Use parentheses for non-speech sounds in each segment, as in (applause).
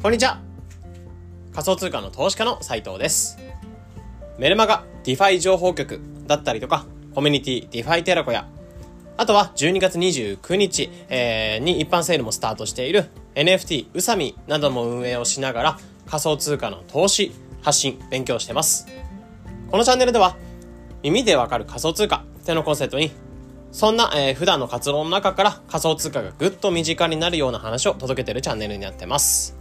こんにちは。仮想通貨の投資家の斉藤です。メルマガ DeFi 情報局だったりとかコミュニティ DeFi 寺子屋あとは12月29日、えー、に一般セールもスタートしている NFT うさみなども運営をしながら仮想通貨の投資発信勉強してます。このチャンネルでは耳でわかる仮想通貨ってのコンセプトにそんな、えー、普段の活動の中から仮想通貨がぐっと身近になるような話を届けてるチャンネルになってます。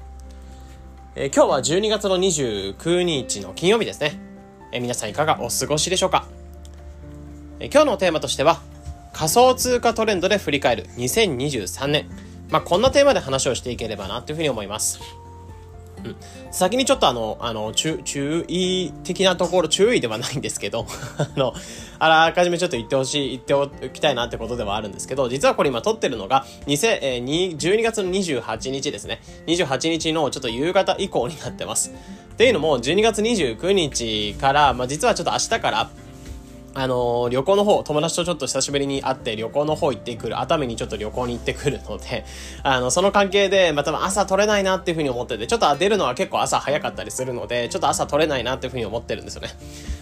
えー、今日は12月の29日の金曜日ですね。えー、皆さんいかがお過ごしでしょうか、えー、今日のテーマとしては、仮想通貨トレンドで振り返る2023年。まあ、こんなテーマで話をしていければなというふうに思います。うん、先にちょっとあの、あの、注、意的なところ、注意ではないんですけど、(laughs) あの、あらかじめちょっと言ってほしい、言っておきたいなってことではあるんですけど、実はこれ今撮ってるのが、2000、えー、12月の28日ですね。28日のちょっと夕方以降になってます。っていうのも、12月29日から、まあ、実はちょっと明日から、あの、旅行の方、友達とちょっと久しぶりに会って旅行の方行ってくる、熱海にちょっと旅行に行ってくるので、(laughs) あの、その関係で、また朝取れないなっていうふうに思ってて、ちょっと出るのは結構朝早かったりするので、ちょっと朝取れないなっていうふうに思ってるんですよね。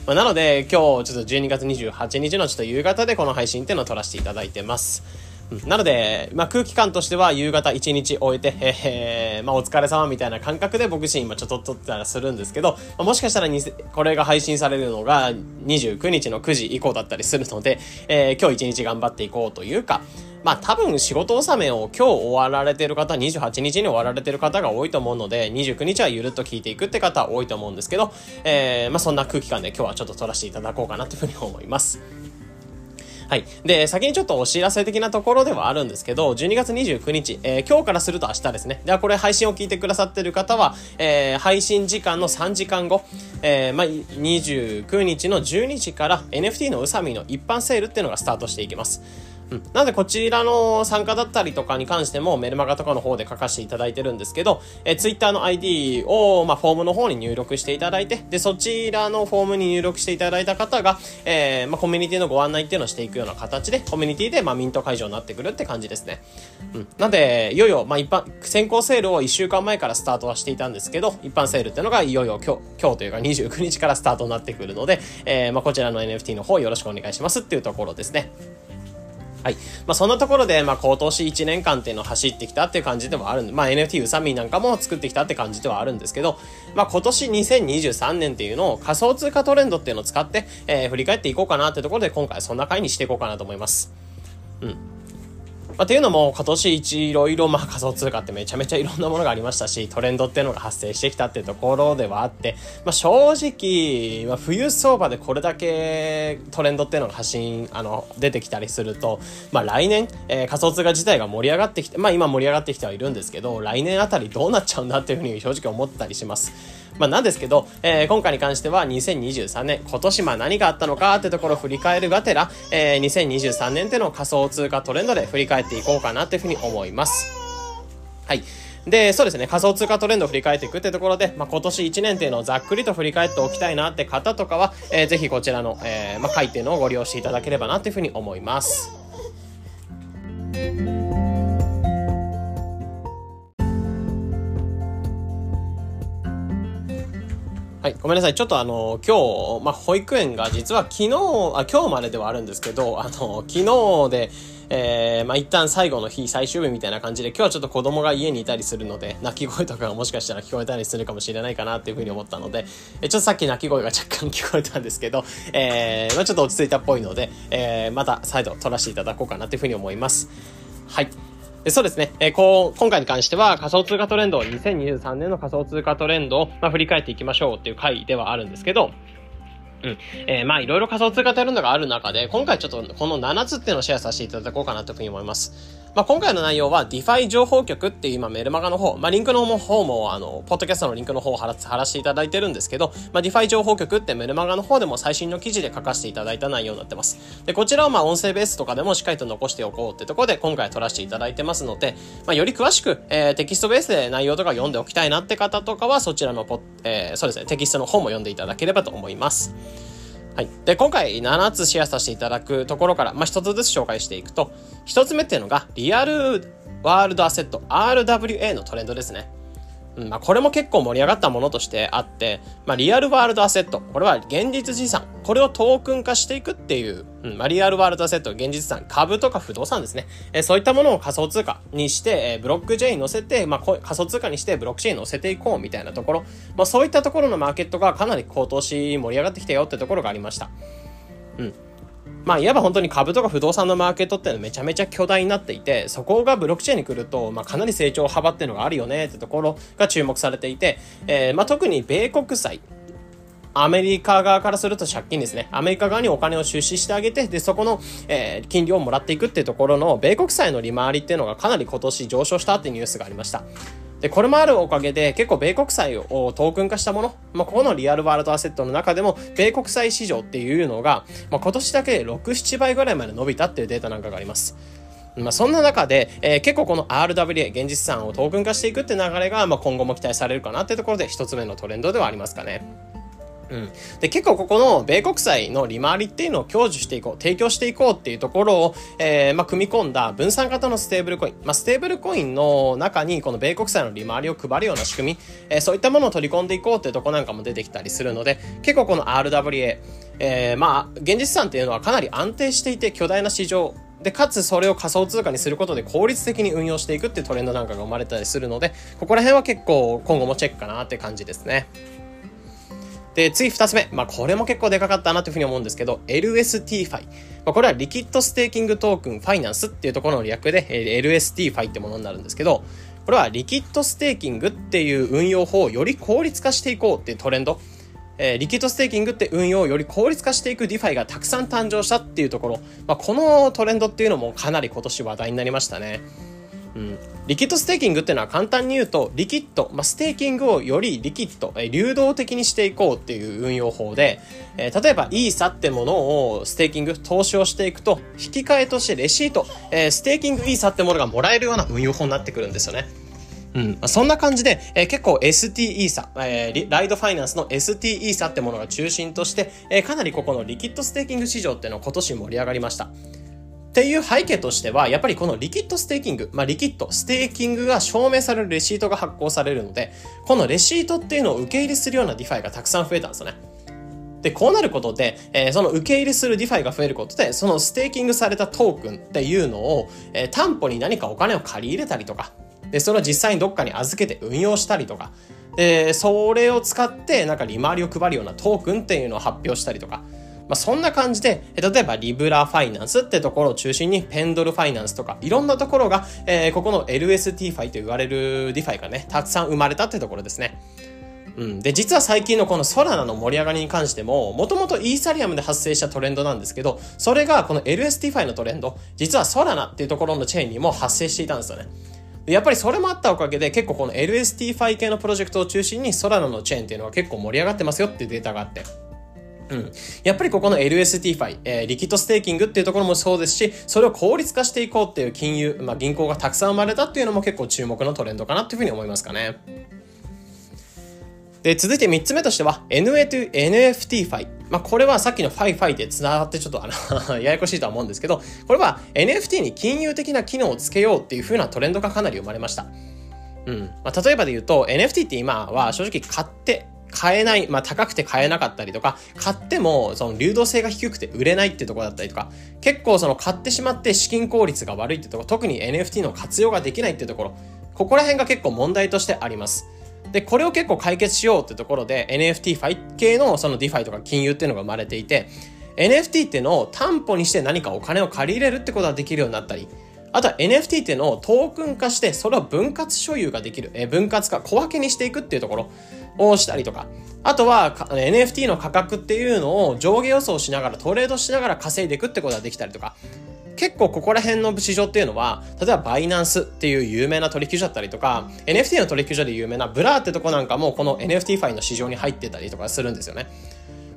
まあ、なので、今日ちょっと12月28日のちょっと夕方でこの配信っていうのを撮らせていただいてます。なので、まあ、空気感としては夕方1日終えて、えー、まあ、お疲れ様みたいな感覚で僕自身今ちょっと撮ってたらするんですけど、まあ、もしかしたらこれが配信されるのが29日の9時以降だったりするので、えー、今日1日頑張っていこうというか、まあ多分仕事納めを今日終わられてる方、28日に終わられてる方が多いと思うので、29日はゆるっと聞いていくって方多いと思うんですけど、えー、まあそんな空気感で今日はちょっと撮らせていただこうかなというふうに思います。はい。で、先にちょっとお知らせ的なところではあるんですけど、12月29日、えー、今日からすると明日ですね。では、これ配信を聞いてくださってる方は、えー、配信時間の3時間後、えー、まあ、29日の12時から NFT の宇佐美の一般セールっていうのがスタートしていきます。うん。なので、こちらの参加だったりとかに関してもメルマガとかの方で書かせていただいてるんですけど、え、ツイッターの ID を、まあ、フォームの方に入力していただいて、で、そちらのフォームに入力していただいた方が、えー、まあ、コミュニティのご案内っていうのをしていくような形で、コミュニティで、まあ、ミント会場になってくるって感じですね。うん。なんで、いよいよ、まあ、一般、先行セールを1週間前からスタートはしていたんですけど、一般セールっていうのがいよいよ今日、今日というか29日からスタートになってくるので、えー、まあ、こちらの NFT の方よろしくお願いしますっていうところですね。はい。まあ、そんなところで、まあ、今年1年間っていうのを走ってきたっていう感じでもあるんで、まあ、NFT うさみなんかも作ってきたって感じではあるんですけど、まあ、今年2023年っていうのを仮想通貨トレンドっていうのを使って、えー、振り返っていこうかなってところで、今回そんな回にしていこうかなと思います。うん。まあ、っていうのも今年一いろいろまあ仮想通貨ってめちゃめちゃいろんなものがありましたし、(laughs) トレンドっていうのが発生してきたっていうところではあって、まあ、正直、まあ、冬相場でこれだけトレンドっていうのが発信、あの、出てきたりすると、まあ来年、えー、仮想通貨自体が盛り上がってきて、まあ今盛り上がってきてはいるんですけど、来年あたりどうなっちゃうんだっていうふうに正直思ったりします。まあ、なんですけど、えー、今回に関しては2023年、今年まあ何があったのかってところを振り返るがてら、えー、2023年っての仮想通貨トレンドで振り返っていこうかなっていうふうに思います。はい。で、そうですね、仮想通貨トレンドを振り返っていくってところで、まあ、今年1年っていうのをざっくりと振り返っておきたいなって方とかは、えー、ぜひこちらの、えー、まあ、回っていうのをご利用していただければなっていうふうに思います。はい、ごめんなさい。ちょっとあの、今日、まあ、保育園が実は昨日、あ、今日までではあるんですけど、あの、昨日で、えー、まあ、一旦最後の日、最終日みたいな感じで、今日はちょっと子供が家にいたりするので、泣き声とかがもしかしたら聞こえたりするかもしれないかなっていうふうに思ったので、えちょっとさっき泣き声が若干聞こえたんですけど、えー、まあ、ちょっと落ち着いたっぽいので、えー、また再度撮らせていただこうかなっていうふうに思います。はい。そうですね、えー、こう、今回に関しては仮想通貨トレンド、2023年の仮想通貨トレンドを、まあ、振り返っていきましょうっていう回ではあるんですけど、うん。えー、まあいろいろ仮想通貨トレンドがある中で、今回ちょっとこの7つっていうのをシェアさせていただこうかなというふうに思います。まあ、今回の内容は DeFi 情報局っていう今メルマガの方、まあ、リンクの方も、あの、ポッドキャストのリンクの方を貼らせていただいてるんですけど、まあ、DeFi 情報局ってメルマガの方でも最新の記事で書かせていただいた内容になってます。で、こちらをまあ音声ベースとかでもしっかりと残しておこうってところで今回撮らせていただいてますので、まあ、より詳しく、えー、テキストベースで内容とか読んでおきたいなって方とかはそちらのポ、えー、そうですね、テキストの方も読んでいただければと思います。はい。で、今回7つシェアさせていただくところから、まあ、1つずつ紹介していくと、一つ目っていうのが、リアルワールドアセット RWA のトレンドですね。うんまあ、これも結構盛り上がったものとしてあって、まあ、リアルワールドアセット。これは現実資産。これをトークン化していくっていう、うんまあ、リアルワールドアセット、現実資産、株とか不動産ですね。えー、そういったものを仮想通貨にして、えー、ブロックチェーンに乗せて、まあ、仮想通貨にしてブロックチェーンに乗せていこうみたいなところ。まあ、そういったところのマーケットがかなり高騰し盛り上がってきたよってところがありました。うん。まあ、いわば本当に株とか不動産のマーケットっていうのはめちゃめちゃ巨大になっていて、そこがブロックチェーンに来ると、まあ、かなり成長幅っていうのがあるよねってところが注目されていて、えー、まあ、特に米国債、アメリカ側からすると借金ですね。アメリカ側にお金を出資してあげて、で、そこの、えー、金利をもらっていくっていうところの、米国債の利回りっていうのがかなり今年上昇したっていうニュースがありました。で、これもあるおかげで、結構米国債をトークン化したもの、まあ、ここのリアルワールドアセットの中でも、米国債市場っていうのが、まあ、今年だけで6、7倍ぐらいまで伸びたっていうデータなんかがあります。まあ、そんな中で、えー、結構この RWA、現実産をトークン化していくって流れが、まあ、今後も期待されるかなってところで、一つ目のトレンドではありますかね。うん。で、結構ここの米国債の利回りっていうのを享受していこう、提供していこうっていうところを、えー、まあ、組み込んだ分散型のステーブルコイン。まあ、ステーブルコインの中にこの米国債の利回りを配るような仕組み、えー、そういったものを取り込んでいこうっていうとこなんかも出てきたりするので、結構この RWA、えー、まあ、現実資産っていうのはかなり安定していて巨大な市場で、かつそれを仮想通貨にすることで効率的に運用していくっていうトレンドなんかが生まれたりするので、ここら辺は結構今後もチェックかなって感じですね。で、次二つ目。まあ、これも結構でかかったなというふうに思うんですけど、 LSTFi。まあ、これはリキッドステーキングトークンファイナンスっていうところの略で、LST ファイってものになるんですけど、これはリキッドステーキングっていう運用法をより効率化していこうっていうトレンド。えー、リキッドステーキングって運用をより効率化していく DeFi がたくさん誕生したっていうところ、まあ、このトレンドっていうのもかなり今年話題になりましたね。うん、リキッドステーキングっていうのは簡単に言うと、リキッド、まあ、ステーキングをよりリキッド、え流動的にしていこうっていう運用法で、えー、例えばイーサってものをステーキング、投資をしていくと、引き換えとしてレシート、えー、ステーキングイーサってものがもらえるような運用法になってくるんですよね。うん。そんな感じで、えー、結構 ST イーサ、えー、 Lido Finance の ST イーサってものが中心として、えー、かなりここのリキッドステーキング市場っていうのは今年盛り上がりました。っていう背景としては、やっぱりこのリキッドステーキング、まあ、リキッド、ステーキングが証明されるレシートが発行されるので、このレシートっていうのを受け入れするような DeFi がたくさん増えたんですよね。で、こうなることで、えー、その受け入れするディファイが増えることで、そのステーキングされたトークンっていうのを、えー、担保に何かお金を借り入れたりとか、で、それを実際にどっかに預けて運用したりとか、で、それを使ってなんか利回りを配るようなトークンっていうのを発表したりとか、まあ、そんな感じで、例えば Lybra Finance ってところを中心に Pendle Finance とかいろんなところが、えー、ここの LST ファイと言われる DeFi がね、たくさん生まれたってところですね。うん。で、実は最近のこのソラナの盛り上がりに関しても、もともとイーサリアムで発生したトレンドなんですけど、それがこの LSTFi のトレンド、実はソラナっていうところのチェーンにも発生していたんですよね。やっぱりそれもあったおかげで結構この LST ファイ系のプロジェクトを中心にソラナのチェーンっていうのは結構盛り上がってますよっていうデータがあって。うん。やっぱりここの LST ファイ、えー、リキッドステーキングっていうところもそうですし、それを効率化していこうっていう金融、まあ銀行がたくさん生まれたっていうのも結構注目のトレンドかなっていうふうに思いますかね。で、続いて3つ目としては、NA to NFT ファイ。まあ、これはさっきのファイファイで繋がってちょっとあの (laughs) ややこしいとは思うんですけど、これは NFT に金融的な機能をつけようっていう風なトレンドがかなり生まれました。うん。まあ、例えばで言うと、NFT って今は正直買って買えない、まあ高くて買えなかったりとか、買ってもその流動性が低くて売れないってとこだったりとか、結構その買ってしまって資金効率が悪いってところ、特に NFT の活用ができないってところ、ここら辺が結構問題としてあります。で、これを結構解決しようってところで NFT ファイ系のその DeFi とか金融っていうのが生まれていて、NFT っていうのを担保にして何かお金を借り入れるってことができるようになったり、あとは NFT っていうのをトークン化して、それを分割所有ができる、え分割化、小分けにしていくっていうところをしたりとか、あとは NFT の価格っていうのを上下予想しながらトレードしながら稼いでいくってことができたりとか、結構ここら辺の市場っていうのは、例えば Binance っていう有名な取引所だったりとか、NFT の取引所で有名な Blur ってとこなんかもこの NFT ファイの市場に入ってたりとかするんですよね。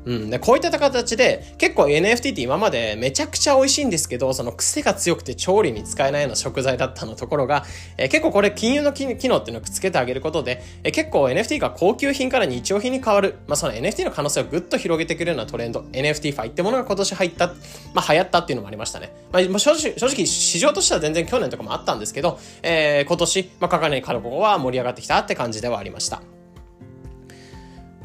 うん。で、こういった形で、結構 NFT って今までめちゃくちゃ美味しいんですけど、その癖が強くて調理に使えないような食材だったのところが、えー、結構これ金融の機能っていうのをくっつけてあげることで、えー、結構 NFT が高級品から日用品に変わる、まあその NFT の可能性をぐっと広げてくれるようなトレンド、NFT ファイってものが今年入った、まあ流行ったっていうのもありましたね。まあ正直、正直市場としては全然去年とかもあったんですけど、えー、今年、まあかかねからここは盛り上がってきたって感じではありました。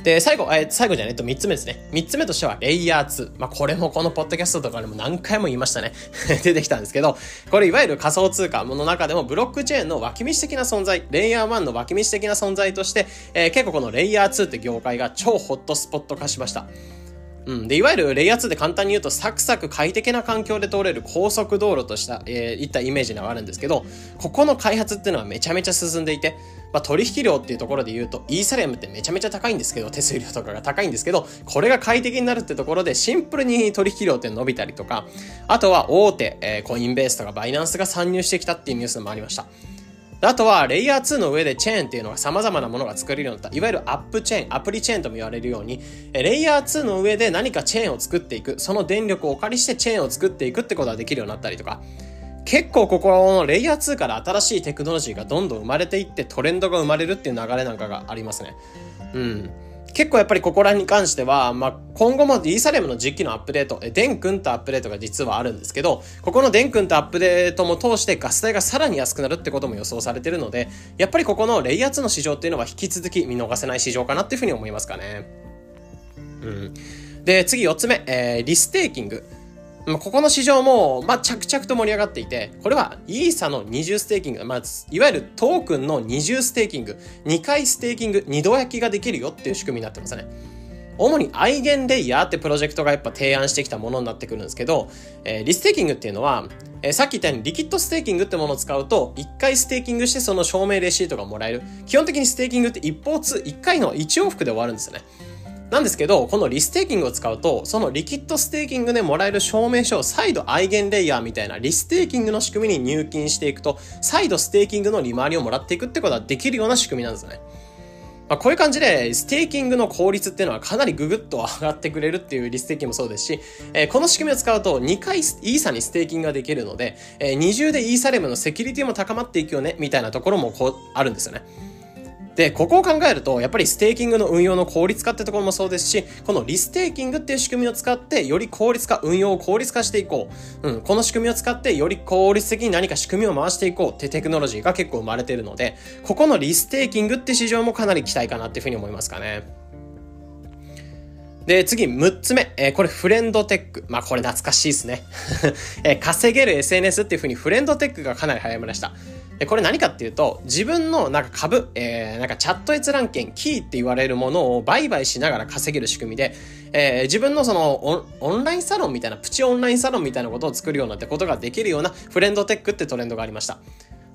で、最後、えー、最後じゃね、えと、3つ目ですね。3つ目としては、レイヤー2。まあ、これもこのポッドキャストとかでも何回も言いましたね。(laughs) 出てきたんですけど、これいわゆる仮想通貨の中でもブロックチェーンの脇道的な存在、レイヤー1の脇道的な存在として、えー、結構このレイヤー2って業界が超ホットスポット化しました。うん。で、いわゆるレイヤー2で簡単に言うと、サクサク快適な環境で通れる高速道路とした、えー、いったイメージがあるんですけど、ここの開発っていうのはめちゃめちゃ進んでいて、まあ、取引量っていうところで言うと、イーサリアムってめちゃめちゃ高いんですけど、手数料とかが高いんですけど、これが快適になるってところで、シンプルに取引量って伸びたりとか、あとは大手、えー、コインベースとかバイナンスが参入してきたっていうニュースもありました。あとは、レイヤー2の上でチェーンっていうのが様々なものが作れるようになった。いわゆるアップチェーン、アプリチェーンとも言われるように、レイヤー2の上で何かチェーンを作っていく。その電力をお借りしてチェーンを作っていくってことができるようになったりとか。結構ここのレイヤー2から新しいテクノロジーがどんどん生まれていってトレンドが生まれるっていう流れなんかがありますね。うん。結構やっぱりここらに関しては、まあ、今後もイーサレムの実機のアップデート、デン君とアップデートが実はあるんですけど、ここのデン君とアップデートも通してガス代がさらに安くなるってことも予想されてるので、やっぱりここのレイアー2の市場っていうのは引き続き見逃せない市場かなっていうふうに思いますかね。うん。で、次4つ目、えー、リステーキング。まあここの市場も、まあ、着々と盛り上がっていて、これはイーサの二重ステーキング、まあ、いわゆるトークンの二重ステーキング、2回ステーキング、二度焼きができるよっていう仕組みになってますね。主に EigenLayer ってプロジェクトがやっぱ提案してきたものになってくるんですけど、えー、リステーキングっていうのは、えー、さっき言ったようにリキッドステーキングってものを使うと、1回ステーキングしてその証明レシートがもらえる。基本的にステーキングって一方通、1回の1往復で終わるんですよね。なんですけど、このリステーキングを使うと、そのリキッドステーキングでもらえる証明書を再度 EigenLayer みたいなリステーキングの仕組みに入金していくと、再度ステーキングの利回りをもらっていくってことはできるような仕組みなんですね。まあ、こういう感じで、ステーキングの効率っていうのはかなりググッと上がってくれるっていうリステーキングもそうですし、えー、この仕組みを使うと2回イーサにステーキングができるので、えー、二重でイーサリアムのセキュリティも高まっていくよね、みたいなところもこう、あるんですよね。で、ここを考えると、やっぱりステーキングの運用の効率化ってところもそうですし、このリステーキングっていう仕組みを使って、より効率化、運用を効率化していこう。うん、この仕組みを使って、より効率的に何か仕組みを回していこうってテクノロジーが結構生まれてるので、ここのリステーキングって市場もかなり期待かなっていうふうに思いますかね。で、次、6つ目。えー、これ、フレンドテック。まあ、これ懐かしいですね。(laughs) えー、稼げる SNS っていう風にフレンドテックがかなり流行りました。で、これ何かっていうと、自分のなんか株、えー、なんかチャット閲覧権、キーって言われるものを売買しながら稼げる仕組みで、えー、自分のそのオンラインサロンみたいな、プチオンラインサロンみたいなことを作るようなってことができるようなフレンドテックってトレンドがありました。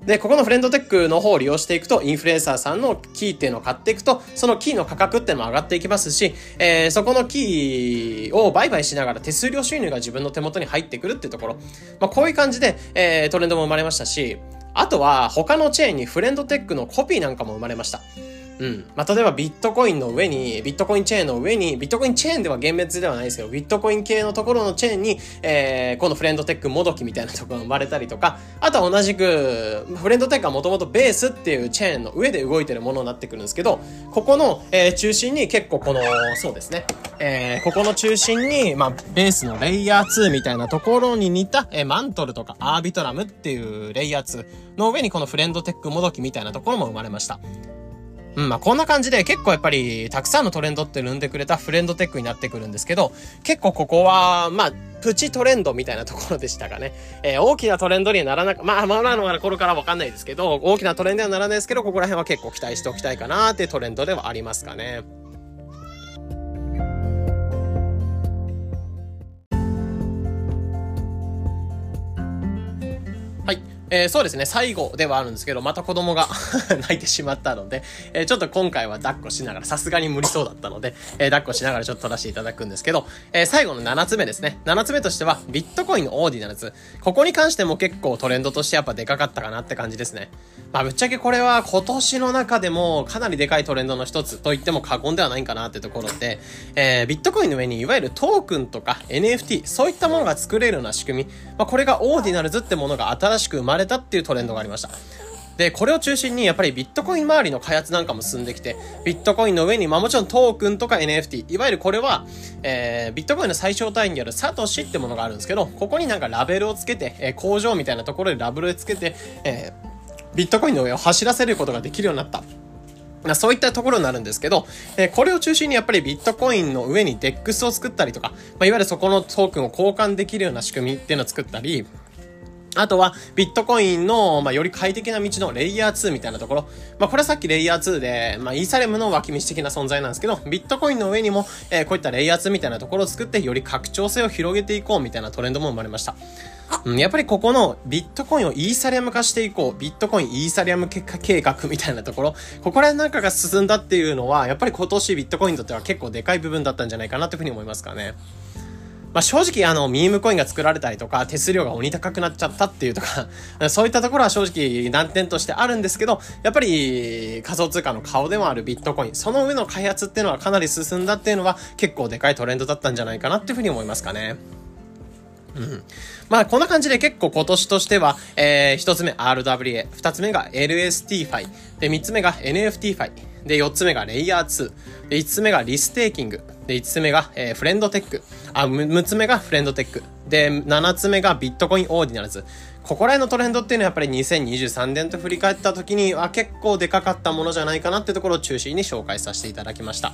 で、ここのフレンドテックの方を利用していくと、インフルエンサーさんのキーっていうのを買っていくと、そのキーの価格っていうのも上がっていきますし、えー、そこのキーを売買しながら手数料収入が自分の手元に入ってくるっていうところ。まあ、こういう感じで、えー、トレンドも生まれましたし、あとは他のチェーンにフレンドテックのコピーなんかも生まれました。うん。まあ、例えばビットコインの上に、ビットコインチェーンの上に、ビットコインチェーンでは厳密ではないですけど、ビットコイン系のところのチェーンに、えー、このフレンドテックもどきみたいなところが生まれたりとか、あとは同じく、フレンドテックはもともとベースっていうチェーンの上で動いてるものになってくるんですけど、ここの、えー、中心に結構この、そうですね、えー、ここの中心に、まあ、ベースのレイヤー2みたいなところに似た、えー、マントルとかアービトラムっていうレイヤー2の上にこのフレンドテックもどきみたいなところも生まれました。うん、まあこんな感じで結構やっぱりたくさんのトレンドって生んでくれたフレンドテックになってくるんですけど、結構ここは、まあ、プチトレンドみたいなところでしたがね。えー、大きなトレンドにはならなく、まあ、まだの頃からわかんないですけど、大きなトレンドにはならないですけど、ここら辺は結構期待しておきたいかなっていうトレンドではありますかね。はい。えー、そうですね、最後ではあるんですけど、また子供が (laughs) 泣いてしまったので、えー、ちょっと今回は抱っこしながら、さすがに無理そうだったので、えー、抱っこしながらちょっと撮らせていただくんですけど、え最後の7つ目ですね。7つ目としては、ビットコインのオーディナルズ。ここに関しても結構トレンドとしてやっぱでかかったかなって感じですね。まあ、ぶっちゃけこれは今年の中でもかなりでかいトレンドの一つと言っても過言ではないかなってところで、えビットコインの上にいわゆるトークンとか NFT、そういったものが作れるような仕組み、まあ、これがオーディナルズってものが新しく生まれたっていうトレンドがありました。で、これを中心にやっぱりビットコイン周りの開発なんかも進んできて、ビットコインの上に、まあもちろんトークンとか NFT、いわゆるこれは、えー、ビットコインの最小単位にあるサトシってものがあるんですけど、ここになんかラベルをつけて、えー、工場みたいなところでラベルをつけて、えー、ビットコインの上を走らせることができるようになった。そういったところになるんですけど、えー、これを中心にやっぱりビットコインの上に DEX を作ったりとか、まあ、いわゆるそこのトークンを交換できるような仕組みっていうのを作ったり、あとは、ビットコインの、まあ、より快適な道のレイヤー2みたいなところ。まあ、これはさっきレイヤー2で、まあ、イーサレムの脇道的な存在なんですけど、ビットコインの上にも、えー、こういったレイヤー2みたいなところを作って、より拡張性を広げていこうみたいなトレンドも生まれました。うん、やっぱりここのビットコインをイーサリアム化していこう、ビットコインイーサリアム結果計画みたいなところ、ここら辺なんかが進んだっていうのは、やっぱり今年ビットコインにとっては結構でかい部分だったんじゃないかなというふうに思いますからね。まあ、正直あの、ミームコインが作られたりとか、手数料が鬼高くなっちゃったっていうとか (laughs) そういったところは正直難点としてあるんですけど、やっぱり仮想通貨の顔でもあるビットコイン、その上の開発っていうのはかなり進んだっていうのは結構でかいトレンドだったんじゃないかなっていうふうに思いますかね。うん。まあ、こんな感じで結構今年としては、えー、一つ目 RWA、二つ目が LST ファイ、で、三つ目が NFT ファイ、で、四つ目がレイヤー2、で、五つ目がリステーキング、で、五つ目が、えー、フレンドテック、あ、六つ目がフレンドテック、で、7つ目がビットコインオーディナルズ。ここら辺のトレンドっていうのはやっぱり2023年と振り返った時には結構でかかったものじゃないかなっていうところを中心に紹介させていただきました。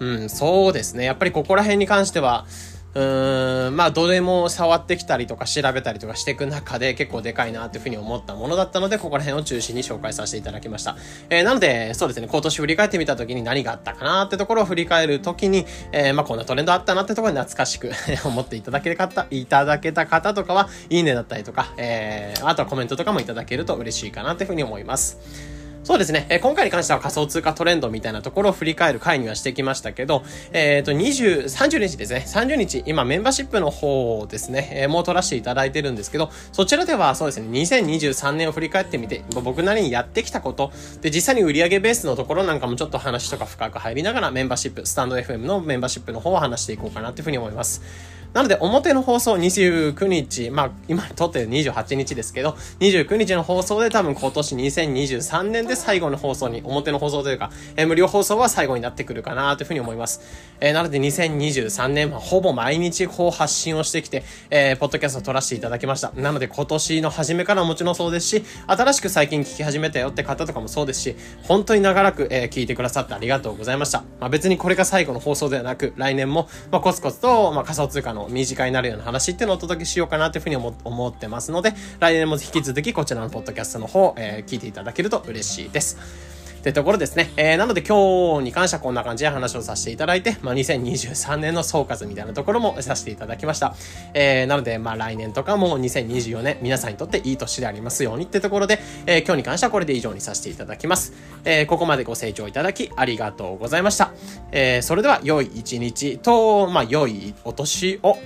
うん、そうですね。やっぱりここら辺に関しては、うーん、まあ、どれも触ってきたりとか調べたりとかしていく中で結構でかいなっていうふうに思ったものだったので、ここら辺を中心に紹介させていただきました。えー、なので、そうですね、今年振り返ってみた時に何があったかなってところを振り返る時に、えー、まあ、こんなトレンドあったなってところに懐かしく (laughs) 思っていただけた方、いただけた方とかは、いいねだったりとか、えー、あとはコメントとかもいただけると嬉しいかなっていうふうに思います。そうですね。え今回に関しては仮想通貨トレンドみたいなところを振り返る回にはしてきましたけど、えっ、ー、と、20、30日ですね。30日、今メンバーシップの方ですね、え、もう取らせていただいてるんですけど、そちらではそうですね、2023年を振り返ってみて、僕なりにやってきたこと、で、実際に売上ベースのところなんかもちょっと話とか深く入りながらメンバーシップ、スタンド FM のメンバーシップの方を話していこうかなというふうに思います。なので、表の放送29日、まあ、今撮ってる28日ですけど、29日の放送で多分今年2023年で最後の放送に、表の放送というか、えー、無料放送は最後になってくるかなというふうに思います。えー、なので2023年、はほぼ毎日こう発信をしてきて、えー、ポッドキャストを撮らせていただきました。なので今年の初めからもちろんそうですし、新しく最近聞き始めたよって方とかもそうですし、本当に長らく、えー、聞いてくださってありがとうございました。まあ、別にこれが最後の放送ではなく、来年も、まあ、コツコツと、まあ、仮想通貨のの身近になるような話っていうのをお届けしようかなというふうに思ってますので、来年も引き続きこちらのポッドキャストの方、えー、聞いていただけると嬉しいです。ってところですね。えー、なので今日に関してはこんな感じで話をさせていただいて、まあ、2023年の総括みたいなところもさせていただきました。えー、なので、まあ、来年とかも2024年、皆さんにとっていい年でありますようにってところで、えー、今日に関してはこれで以上にさせていただきます。えー、ここまでご清聴いただきありがとうございました。えー、それでは良い一日と、まあ、良いお年を